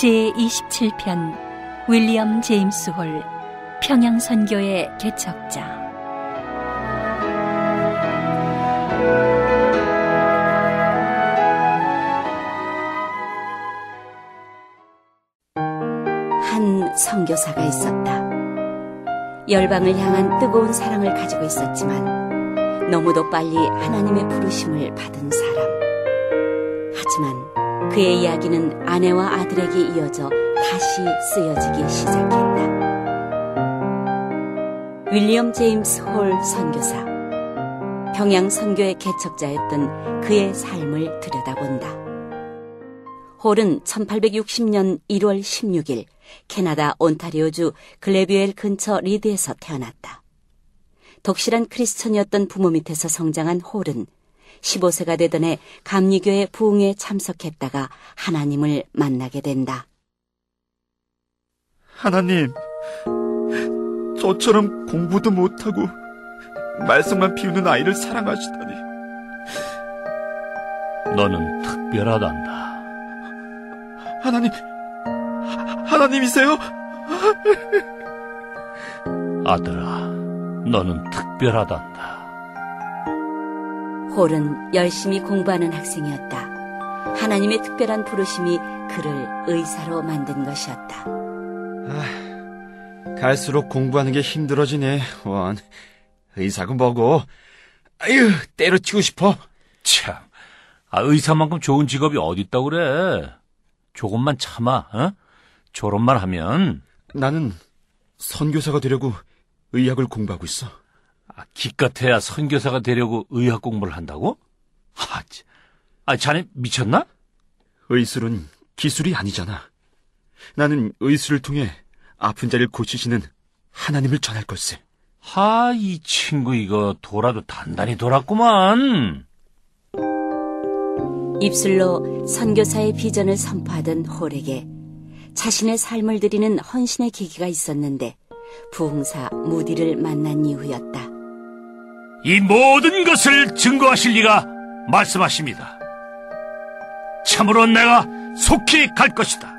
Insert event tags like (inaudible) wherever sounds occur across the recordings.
제27편 윌리엄 제임스 홀 평양 선교의 개척자 한 선교사가 있었다. 열방을 향한 뜨거운 사랑을 가지고 있었지만 너무도 빨리 하나님의 부르심을 받은 사람. 그의 이야기는 아내와 아들에게 이어져 다시 쓰여지기 시작했다. 윌리엄 제임스 홀 선교사. 평양 선교의 개척자였던 그의 삶을 들여다본다. 홀은 1860년 1월 16일 캐나다 온타리오주 글래비엘 근처 리드에서 태어났다. 독실한 크리스천이었던 부모 밑에서 성장한 홀은 15세가 되던 해 감리교의 부흥에 참석했다가 하나님을 만나게 된다. 하나님, 저처럼 공부도 못하고 말씀만 피우는 아이를 사랑하시다니. 너는 특별하단다. 하나님, 하나님이세요? 아들아, 너는 특별하단다. 홀은 열심히 공부하는 학생이었다. 하나님의 특별한 부르심이 그를 의사로 만든 것이었다. 아, 갈수록 공부하는 게 힘들어지네, 원. 의사가 뭐고? 아유, 때려치고 싶어. 참, 아, 의사만큼 좋은 직업이 어딨다고 그래. 조금만 참아, 어? 졸업만 하면. 나는 선교사가 되려고 의학을 공부하고 있어. 아, 기껏해야 선교사가 되려고 의학 공부를 한다고? 아, 참. 아, 자네 미쳤나? 의술은 기술이 아니잖아. 나는 의술을 통해 아픈 자를 고치시는 하나님을 전할 걸세. 하, 이 친구 이거 돌아도 단단히 돌았구만. 입술로 선교사의 비전을 선포하던 홀에게 자신의 삶을 드리는 헌신의 계기가 있었는데 부흥사 무디를 만난 이후였다. 이 모든 것을 증거하실 리가 말씀하십니다. 참으로 내가 속히 갈 것이다.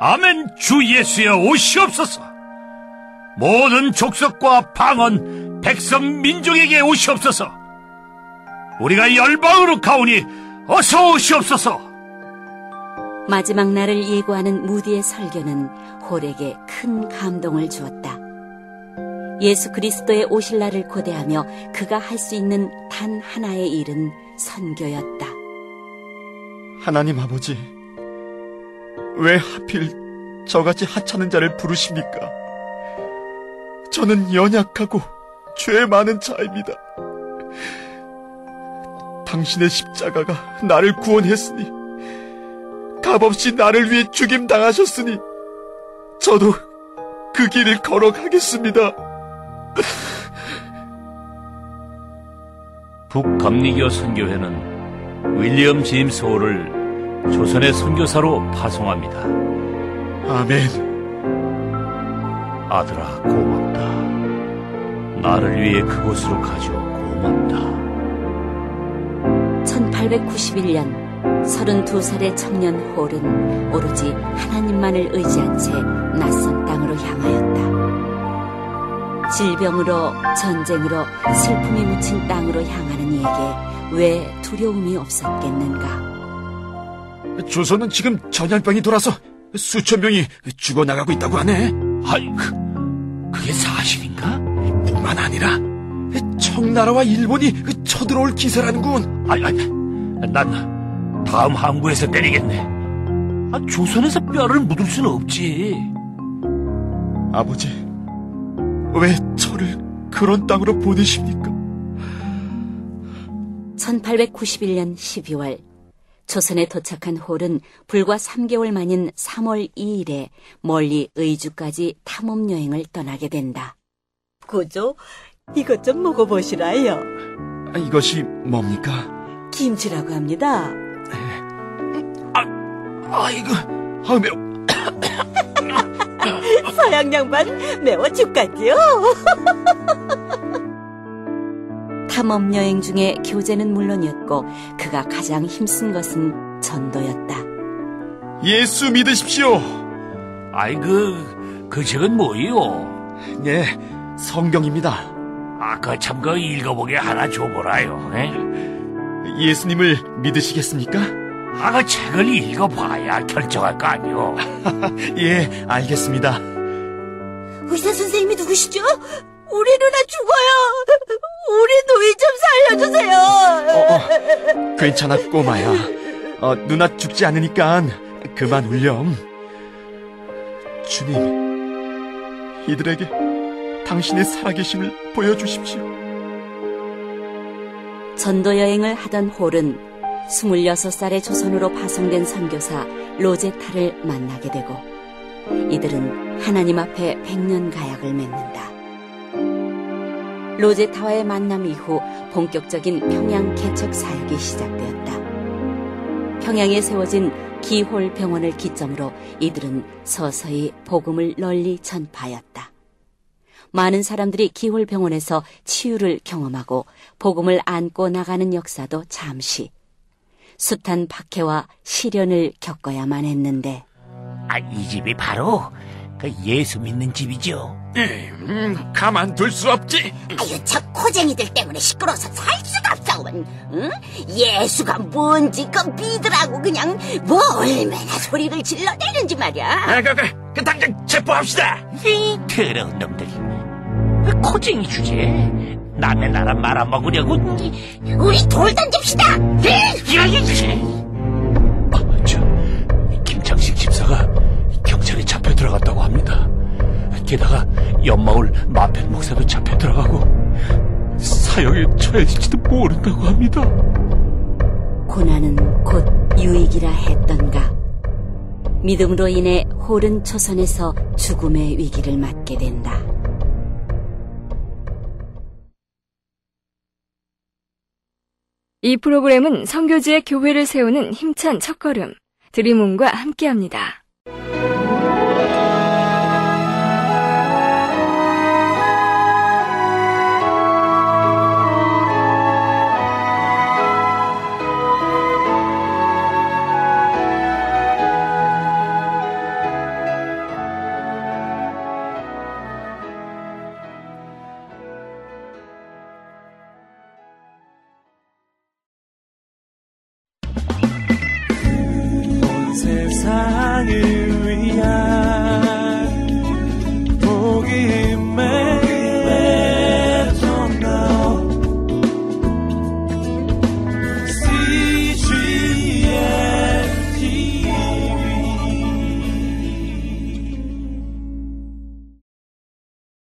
아멘 주 예수여 오시옵소서. 모든 족속과 방언, 백성 민족에게 오시옵소서. 우리가 열방으로 가오니 어서 오시옵소서. 마지막 날을 예고하는 무디의 설교는 홀에게 큰 감동을 주었다. 예수 그리스도의 오실 날을 고대하며 그가 할 수 있는 단 하나의 일은 선교였다. 하나님 아버지, 왜 하필 저같이 하찮은 자를 부르십니까? 저는 연약하고 죄 많은 자입니다. 당신의 십자가가 나를 구원했으니, 값없이 나를 위해 죽임 당하셨으니, 저도 그 길을 걸어가겠습니다. (laughs) 북감리교 선교회는 윌리엄 제임스 홀을 조선의 선교사로 파송합니다. 아멘. 아들아 고맙다. 나를 위해 그곳으로 가져 고맙다. 1891년 32살의 청년 홀은 오로지 하나님만을 의지한 채 낯선 땅으로 향하였다. 질병으로 전쟁으로 슬픔이 묻힌 땅으로 향하는 이에게 왜 두려움이 없었겠는가? 조선은 지금 전염병이 돌아서 수천 명이 죽어나가고 있다고 하네. 아이, 그, 그게 사실인가? 뿐만 아니라 청나라와 일본이 쳐들어올 기세라는군. 아이, 아이, 난 다음 항구에서 때리겠네. 아, 조선에서 뼈를 묻을 수는 없지. 아버지, 왜 저를 그런 땅으로 보내십니까? 1891년 12월 조선에 도착한 홀은 불과 3개월 만인 3월 2일에 멀리 의주까지 탐험 여행을 떠나게 된다. 고조, 이것 좀 먹어보시라요. 아, 이것이 뭡니까? 김치라고 합니다. 아이고, 아, 매워. 서양 양반 매워 죽겠지요? (laughs) 탐험 여행 중에 교제는 물론이었고 그가 가장 힘쓴 것은 전도였다. 예수 믿으십시오. 아이, 그, 그 책은 뭐예요? 네, 성경입니다. 아, 그 참, 그 읽어보게 하나 줘보라요. 에? 예수님을 믿으시겠습니까? 아, 그 책을 읽어봐야 결정할 거 아니오. (laughs) 예, 알겠습니다. 의사 선생님이 누구시죠? 우리 누나 죽어요. 우리 노이 좀 살려주세요. 어, 어, 괜찮아, 꼬마야. 어, 누나 죽지 않으니까 그만 울렴. 주님, 이들에게 당신의 살아계심을 보여주십시오. 전도 여행을 하던 홀은 26살의 조선으로 파송된 선교사 로제타를 만나게 되고 이들은 하나님 앞에 백년 가약을 맺는다. 로제타와의 만남 이후 본격적인 평양 개척 사역이 시작되었다. 평양에 세워진 기홀 병원을 기점으로 이들은 서서히 복음을 널리 전파하였다. 많은 사람들이 기홀 병원에서 치유를 경험하고 복음을 안고 나가는 역사도 잠시 숱한 박해와 시련을 겪어야만 했는데 아, 이 집이 바로 그 예수 믿는 집이죠. 음, 가만둘 수 없지. 아유, 저 코쟁이들 때문에 시끄러워서 살 수가 없어. 응? 예수가 뭔지 그 믿으라고 그냥 뭐 얼마나 소리를 질러대는지 말이야. 아, 그, 그, 그 당장 체포합시다. 이 더러운 놈들. 그 코쟁이 주제. 남의 나라 말아먹으려고. 우리 돌 던집시다. 이 게다가 연마을 마펜 목사도 잡혀 들어가고 사형에 처해질지도 모른다고 합니다. 고난은 곧 유익이라 했던가. 믿음으로 인해 홀은 초선에서 죽음의 위기를 맞게 된다. 이 프로그램은 성교지의 교회를 세우는 힘찬 첫걸음, 드리몬과 함께합니다.